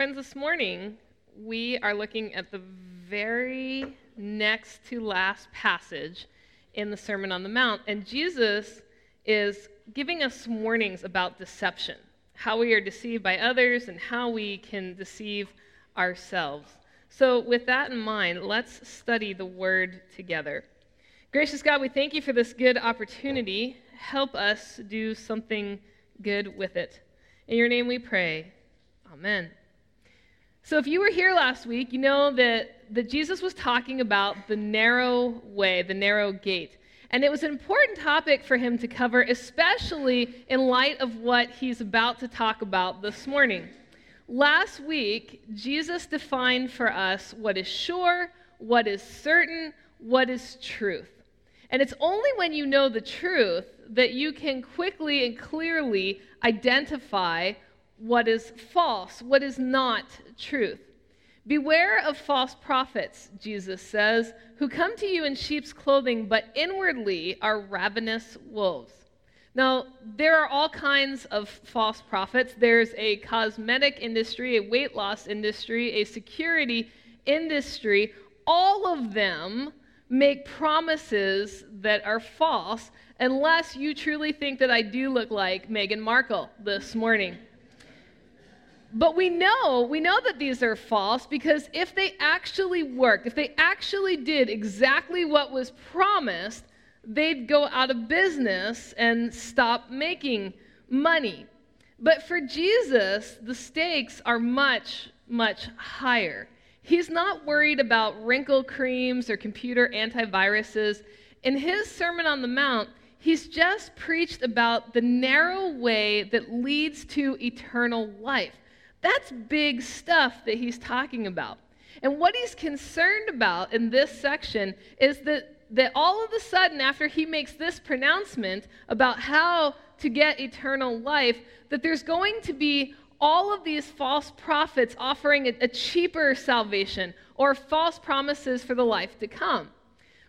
Friends, this morning we are looking at the very next to last passage in the Sermon on the Mount, and Jesus is giving us warnings about deception, how we are deceived by others, and how we can deceive ourselves. So, with that in mind, let's study the Word together. Gracious God, we thank you for this good opportunity. Help us do something good with it. In your name we pray. Amen. So, if you were here last week, you know that, that Jesus was talking about the narrow way, the narrow gate. And it was an important topic for him to cover, especially in light of what he's about to talk about this morning. Last week, Jesus defined for us what is sure, what is certain, what is truth. And it's only when you know the truth that you can quickly and clearly identify what is false, what is not truth. Beware of false prophets, Jesus says, who come to you in sheep's clothing, but inwardly are ravenous wolves. Now, there are all kinds of false prophets. There's a cosmetic industry, a weight loss industry, a security industry. All of them make promises that are false unless you truly think that I do look like Meghan Markle this morning. But we know, we know that these are false because if they actually worked, if they actually did exactly what was promised, they'd go out of business and stop making money. But for Jesus, the stakes are much, much higher. He's not worried about wrinkle creams or computer antiviruses. In his Sermon on the Mount, he's just preached about the narrow way that leads to eternal life. That's big stuff that he's talking about. And what he's concerned about in this section is that, that all of a sudden, after he makes this pronouncement about how to get eternal life, that there's going to be all of these false prophets offering a, a cheaper salvation or false promises for the life to come.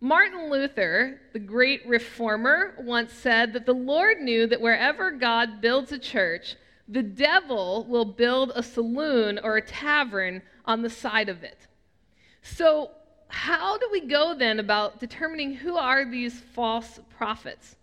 Martin Luther, the great reformer, once said that the Lord knew that wherever God builds a church, the devil will build a saloon or a tavern on the side of it. So, how do we go then about determining who are these false prophets?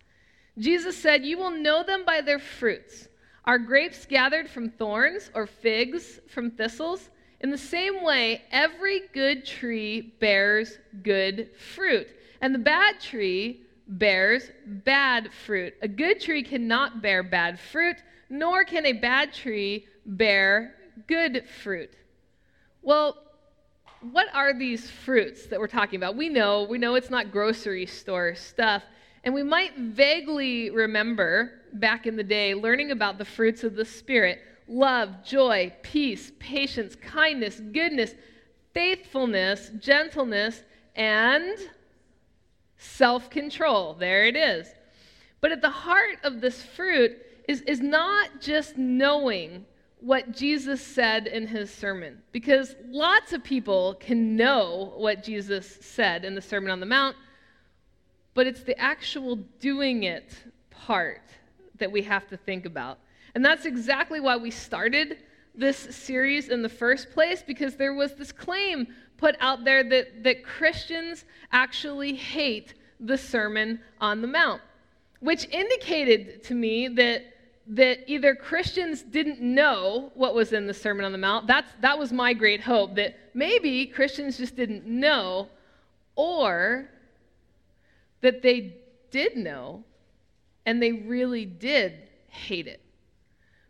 Jesus said, You will know them by their fruits. Are grapes gathered from thorns or figs from thistles? In the same way, every good tree bears good fruit, and the bad tree bears bad fruit. A good tree cannot bear bad fruit nor can a bad tree bear good fruit. Well, what are these fruits that we're talking about? We know, we know it's not grocery store stuff. And we might vaguely remember back in the day learning about the fruits of the Spirit love, joy, peace, patience, kindness, goodness, faithfulness, gentleness, and self control. There it is. But at the heart of this fruit is, is not just knowing what Jesus said in his sermon, because lots of people can know what Jesus said in the Sermon on the Mount, but it's the actual doing it part that we have to think about. And that's exactly why we started this series in the first place, because there was this claim put out there that, that Christians actually hate the Sermon on the Mount, which indicated to me that that either Christians didn't know what was in the Sermon on the Mount. That's, that was my great hope, that maybe Christians just didn't know, or that they did know and they really did hate it.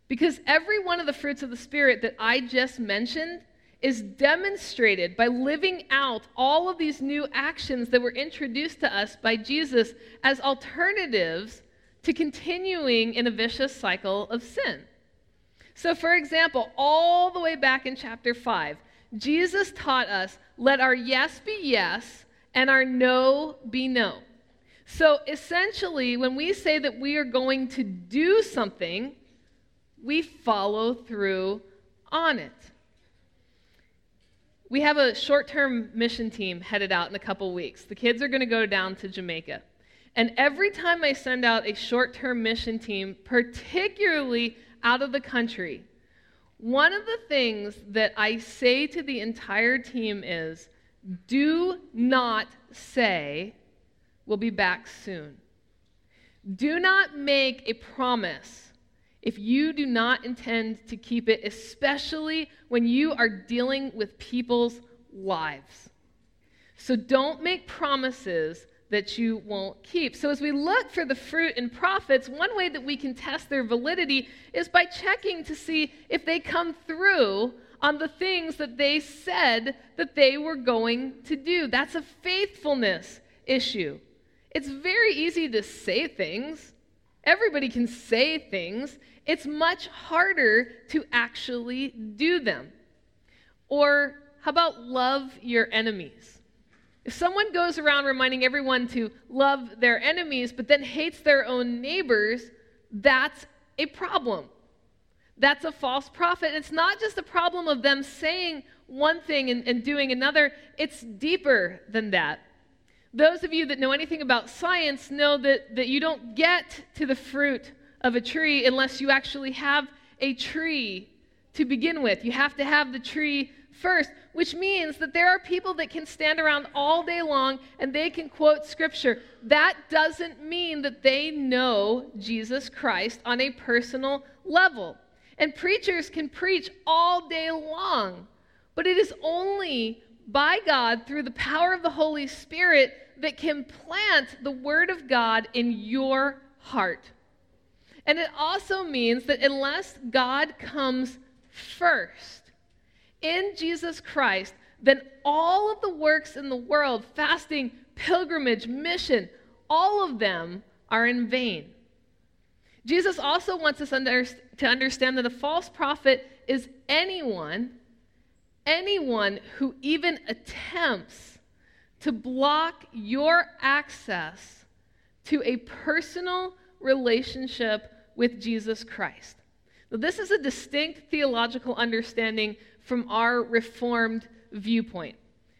Because every one of the fruits of the Spirit that I just mentioned is demonstrated by living out all of these new actions that were introduced to us by Jesus as alternatives to continuing in a vicious cycle of sin. So, for example, all the way back in chapter 5, Jesus taught us let our yes be yes and our no be no. So, essentially, when we say that we are going to do something, we follow through on it. We have a short term mission team headed out in a couple weeks. The kids are going to go down to Jamaica. And every time I send out a short term mission team, particularly out of the country, one of the things that I say to the entire team is do not say, we'll be back soon. Do not make a promise if you do not intend to keep it, especially when you are dealing with people's lives. So don't make promises that you won't keep. So, as we look for the fruit in prophets, one way that we can test their validity is by checking to see if they come through on the things that they said that they were going to do. That's a faithfulness issue. It's very easy to say things, everybody can say things. It's much harder to actually do them. Or, how about love your enemies? If someone goes around reminding everyone to love their enemies, but then hates their own neighbors, that's a problem. That's a false prophet. And it's not just a problem of them saying one thing and, and doing another, it's deeper than that. Those of you that know anything about science know that, that you don't get to the fruit of a tree unless you actually have a tree to begin with. You have to have the tree first, which means that there are people that can stand around all day long and they can quote scripture. That doesn't mean that they know Jesus Christ on a personal level. And preachers can preach all day long, but it is only by God through the power of the Holy Spirit that can plant the Word of God in your heart. And it also means that unless God comes first, in Jesus Christ, then all of the works in the world, fasting, pilgrimage, mission, all of them are in vain. Jesus also wants us to understand that a false prophet is anyone, anyone who even attempts to block your access to a personal relationship with Jesus Christ. Now, this is a distinct theological understanding from our Reformed viewpoint.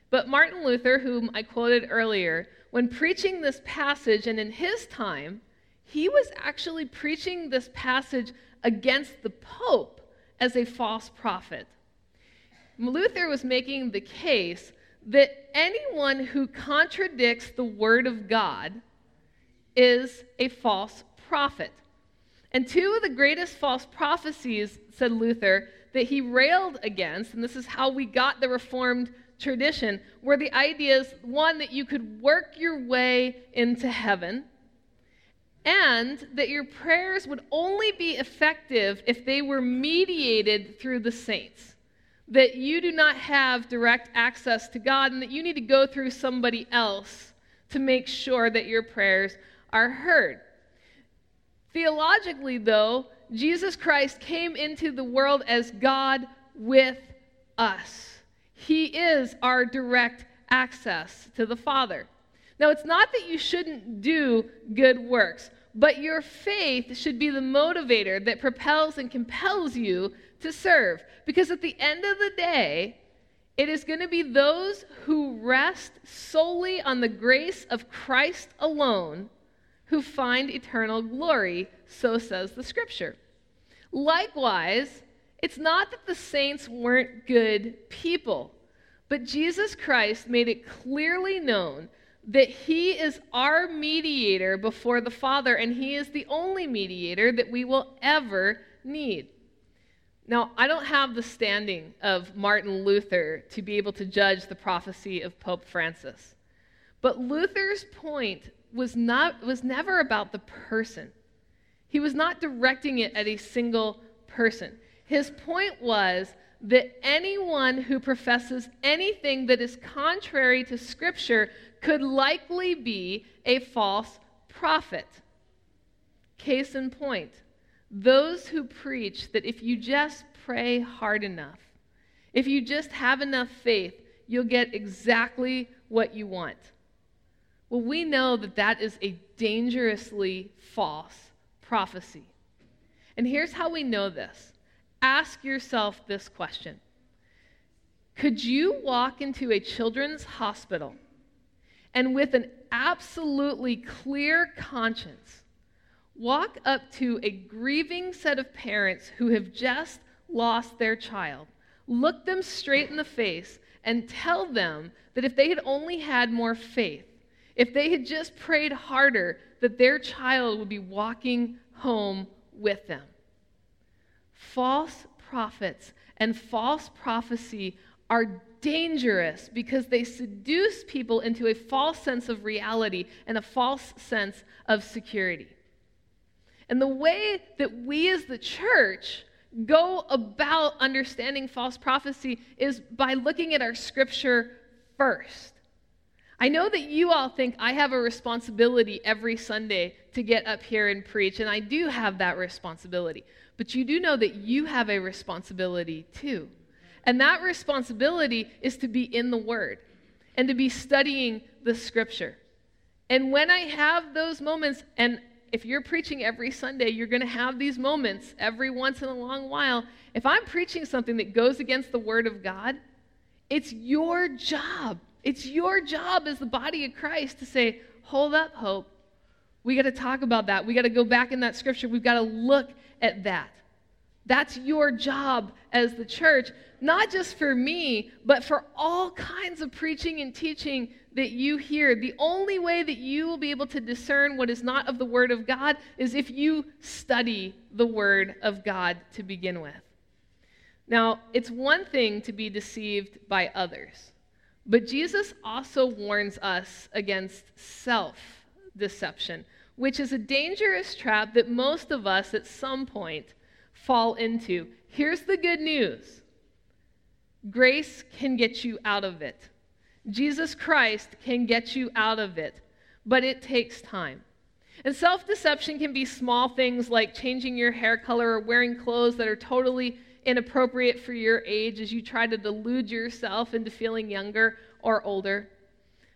But Martin Luther, whom I quoted earlier, when preaching this passage, and in his time, he was actually preaching this passage against the Pope as a false prophet. Luther was making the case that anyone who contradicts the Word of God is a false prophet. And two of the greatest false prophecies, said Luther, that he railed against, and this is how we got the Reformed tradition, were the ideas one, that you could work your way into heaven, and that your prayers would only be effective if they were mediated through the saints. That you do not have direct access to God, and that you need to go through somebody else to make sure that your prayers are heard. Theologically, though, Jesus Christ came into the world as God with us. He is our direct access to the Father. Now, it's not that you shouldn't do good works, but your faith should be the motivator that propels and compels you to serve. Because at the end of the day, it is going to be those who rest solely on the grace of Christ alone who find eternal glory, so says the scripture. Likewise, it's not that the saints weren't good people, but Jesus Christ made it clearly known that he is our mediator before the Father, and he is the only mediator that we will ever need. Now, I don't have the standing of Martin Luther to be able to judge the prophecy of Pope Francis. But Luther's point was, not, was never about the person. He was not directing it at a single person. His point was that anyone who professes anything that is contrary to Scripture could likely be a false prophet. Case in point, those who preach that if you just pray hard enough, if you just have enough faith, you'll get exactly what you want. Well, we know that that is a dangerously false prophecy. And here's how we know this ask yourself this question Could you walk into a children's hospital and with an absolutely clear conscience walk up to a grieving set of parents who have just lost their child, look them straight in the face and tell them that if they had only had more faith, if they had just prayed harder, that their child would be walking home with them. False prophets and false prophecy are dangerous because they seduce people into a false sense of reality and a false sense of security. And the way that we as the church go about understanding false prophecy is by looking at our scripture first. I know that you all think I have a responsibility every Sunday to get up here and preach, and I do have that responsibility. But you do know that you have a responsibility too. And that responsibility is to be in the Word and to be studying the Scripture. And when I have those moments, and if you're preaching every Sunday, you're going to have these moments every once in a long while. If I'm preaching something that goes against the Word of God, it's your job. It's your job as the body of Christ to say, hold up, hope. We got to talk about that. We got to go back in that scripture. We've got to look at that. That's your job as the church, not just for me, but for all kinds of preaching and teaching that you hear. The only way that you will be able to discern what is not of the Word of God is if you study the Word of God to begin with. Now, it's one thing to be deceived by others, but Jesus also warns us against self deception, which is a dangerous trap that most of us at some point fall into. Here's the good news grace can get you out of it. Jesus Christ can get you out of it, but it takes time. And self deception can be small things like changing your hair color or wearing clothes that are totally inappropriate for your age as you try to delude yourself into feeling younger or older.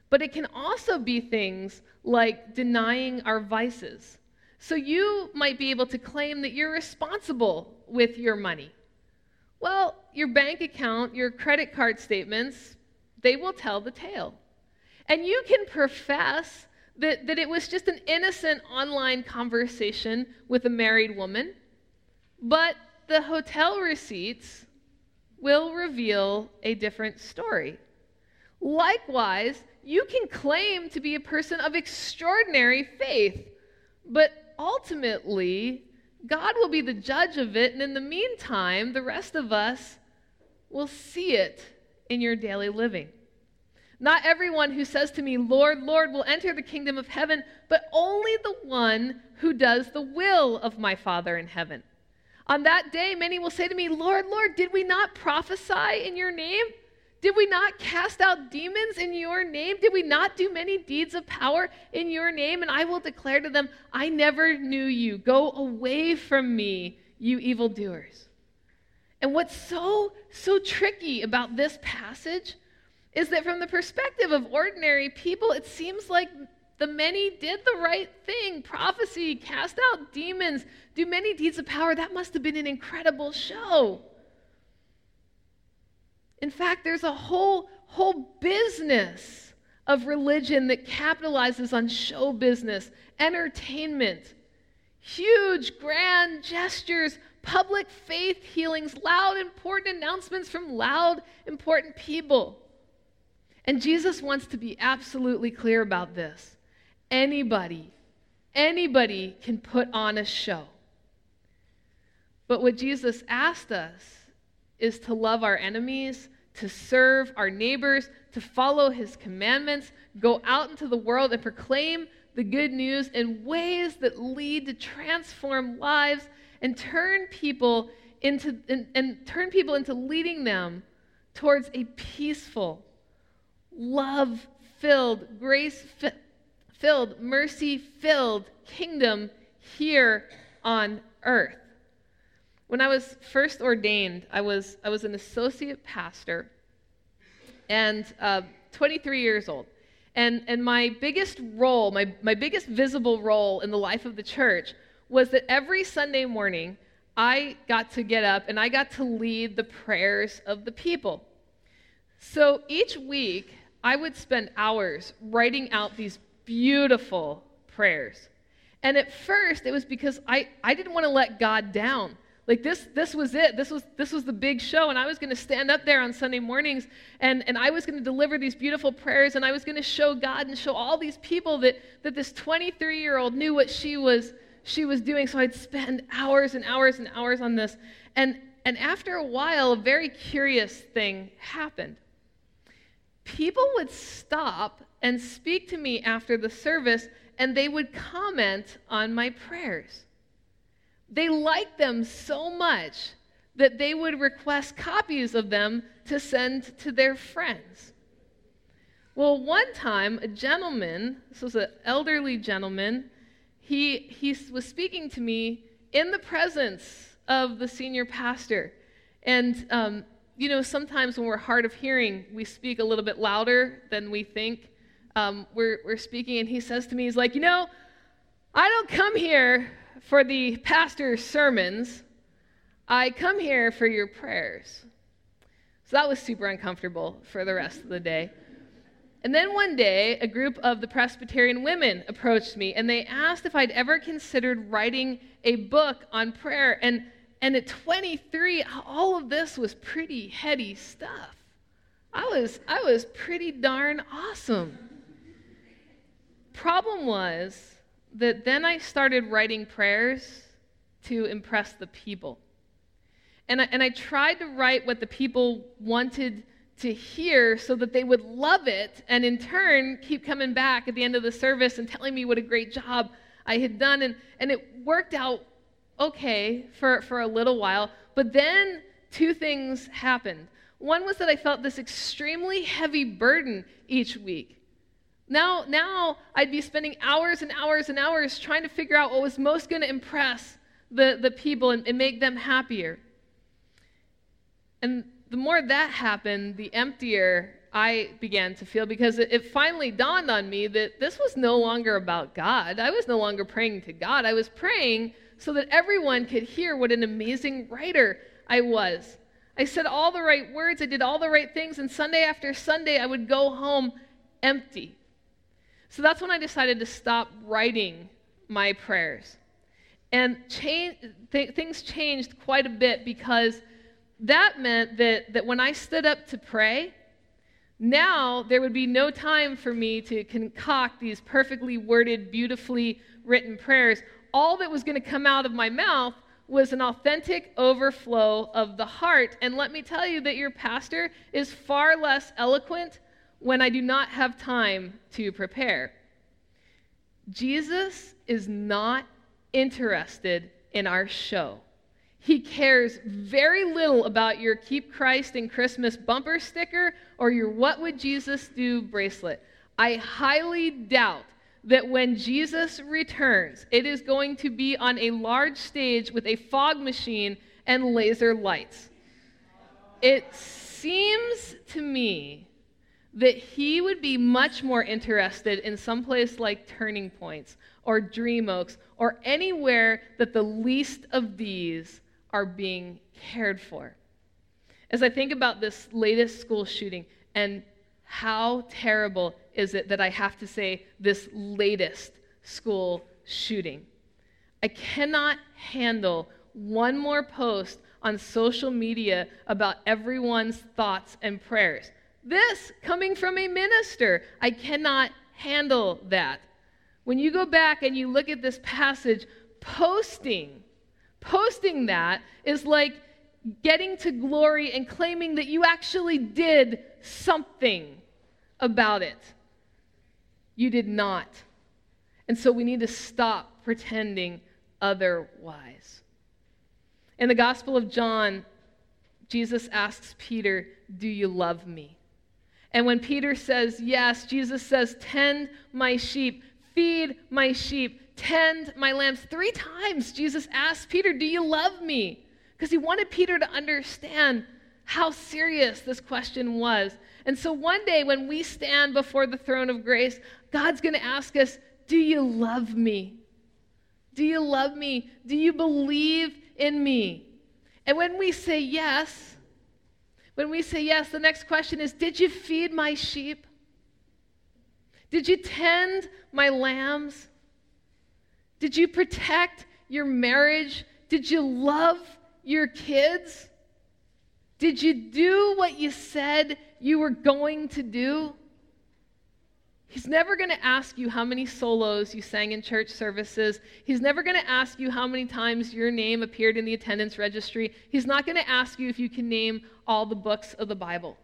But it can also be things like denying our vices. So you might be able to claim that you're responsible with your money. Well, your bank account, your credit card statements, they will tell the tale. And you can profess that, that it was just an innocent online conversation with a married woman, but the hotel receipts will reveal a different story. Likewise, you can claim to be a person of extraordinary faith, but ultimately, God will be the judge of it, and in the meantime, the rest of us will see it in your daily living. Not everyone who says to me, Lord, Lord, will enter the kingdom of heaven, but only the one who does the will of my Father in heaven. On that day, many will say to me, Lord, Lord, did we not prophesy in your name? Did we not cast out demons in your name? Did we not do many deeds of power in your name? And I will declare to them, I never knew you. Go away from me, you evildoers. And what's so, so tricky about this passage is that from the perspective of ordinary people, it seems like the many did the right thing prophecy, cast out demons, do many deeds of power. That must have been an incredible show. In fact, there's a whole, whole business of religion that capitalizes on show business, entertainment, huge, grand gestures, public faith healings, loud, important announcements from loud, important people. And Jesus wants to be absolutely clear about this. Anybody, anybody can put on a show. But what Jesus asked us is to love our enemies, to serve our neighbors, to follow his commandments, go out into the world and proclaim the good news in ways that lead to transform lives and turn people into and, and turn people into leading them towards a peaceful, love filled, grace filled, mercy filled kingdom here on earth. When I was first ordained, I was, I was an associate pastor and uh, 23 years old. And, and my biggest role, my, my biggest visible role in the life of the church was that every Sunday morning, I got to get up and I got to lead the prayers of the people. So each week, I would spend hours writing out these beautiful prayers. And at first, it was because I, I didn't want to let God down. Like this, this was it. This was, this was the big show. And I was going to stand up there on Sunday mornings and, and I was going to deliver these beautiful prayers and I was going to show God and show all these people that, that this 23 year old knew what she was, she was doing. So I'd spend hours and hours and hours on this. And, and after a while, a very curious thing happened. People would stop and speak to me after the service and they would comment on my prayers. They liked them so much that they would request copies of them to send to their friends. Well, one time, a gentleman, this was an elderly gentleman, he, he was speaking to me in the presence of the senior pastor. And, um, you know, sometimes when we're hard of hearing, we speak a little bit louder than we think. Um, we're, we're speaking, and he says to me, he's like, You know, I don't come here for the pastor's sermons, I come here for your prayers. So that was super uncomfortable for the rest of the day. And then one day, a group of the Presbyterian women approached me and they asked if I'd ever considered writing a book on prayer. And, and at 23, all of this was pretty heady stuff. I was, I was pretty darn awesome. Problem was, that then I started writing prayers to impress the people. And I, and I tried to write what the people wanted to hear so that they would love it and in turn keep coming back at the end of the service and telling me what a great job I had done. And, and it worked out okay for, for a little while. But then two things happened. One was that I felt this extremely heavy burden each week. Now, now I'd be spending hours and hours and hours trying to figure out what was most going to impress the, the people and, and make them happier. And the more that happened, the emptier I began to feel because it, it, finally dawned on me that this was no longer about God. I was no longer praying to God. I was praying so that everyone could hear what an amazing writer I was. I said all the right words, I did all the right things, and Sunday after Sunday I would go home empty. So that's when I decided to stop writing my prayers. And change, th- things changed quite a bit because that meant that, that when I stood up to pray, now there would be no time for me to concoct these perfectly worded, beautifully written prayers. All that was going to come out of my mouth was an authentic overflow of the heart. And let me tell you that your pastor is far less eloquent when I do not have time to prepare. Jesus is not interested in our show. He cares very little about your Keep Christ in Christmas bumper sticker or your What Would Jesus Do bracelet. I highly doubt that when Jesus returns, it is going to be on a large stage with a fog machine and laser lights. It seems to me that he would be much more interested in some place like Turning Points or Dream Oaks or anywhere that the least of these are being cared for. As I think about this latest school shooting and how terrible is it that I have to say this latest school shooting, I cannot handle one more post on social media about everyone's thoughts and prayers. This coming from a minister. I cannot handle that. When you go back and you look at this passage, posting, posting that is like getting to glory and claiming that you actually did something about it. You did not. And so we need to stop pretending otherwise. In the Gospel of John, Jesus asks Peter, Do you love me? And when Peter says yes, Jesus says, Tend my sheep, feed my sheep, tend my lambs. Three times Jesus asked Peter, Do you love me? Because he wanted Peter to understand how serious this question was. And so one day when we stand before the throne of grace, God's going to ask us, Do you love me? Do you love me? Do you believe in me? And when we say yes, when we say yes, the next question is Did you feed my sheep? Did you tend my lambs? Did you protect your marriage? Did you love your kids? Did you do what you said you were going to do? He's never going to ask you how many solos you sang in church services. He's never going to ask you how many times your name appeared in the attendance registry. He's not going to ask you if you can name all the books of the Bible.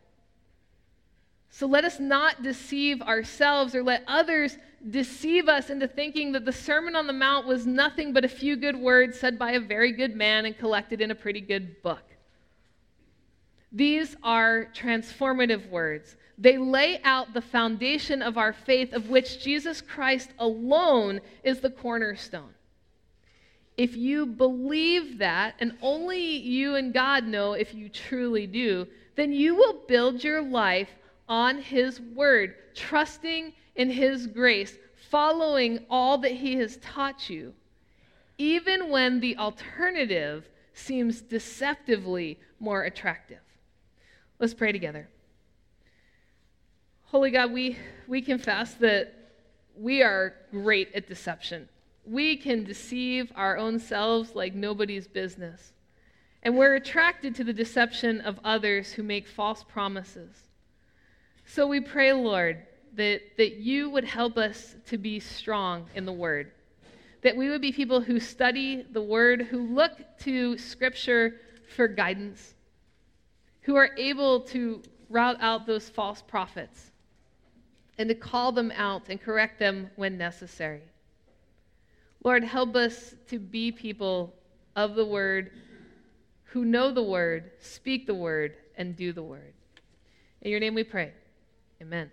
So let us not deceive ourselves or let others deceive us into thinking that the Sermon on the Mount was nothing but a few good words said by a very good man and collected in a pretty good book. These are transformative words. They lay out the foundation of our faith, of which Jesus Christ alone is the cornerstone. If you believe that, and only you and God know if you truly do, then you will build your life on His word, trusting in His grace, following all that He has taught you, even when the alternative seems deceptively more attractive. Let's pray together. Holy God, we, we confess that we are great at deception. We can deceive our own selves like nobody's business. And we're attracted to the deception of others who make false promises. So we pray, Lord, that, that you would help us to be strong in the Word, that we would be people who study the Word, who look to Scripture for guidance, who are able to rout out those false prophets and to call them out and correct them when necessary. Lord, help us to be people of the word who know the word, speak the word, and do the word. In your name we pray. Amen.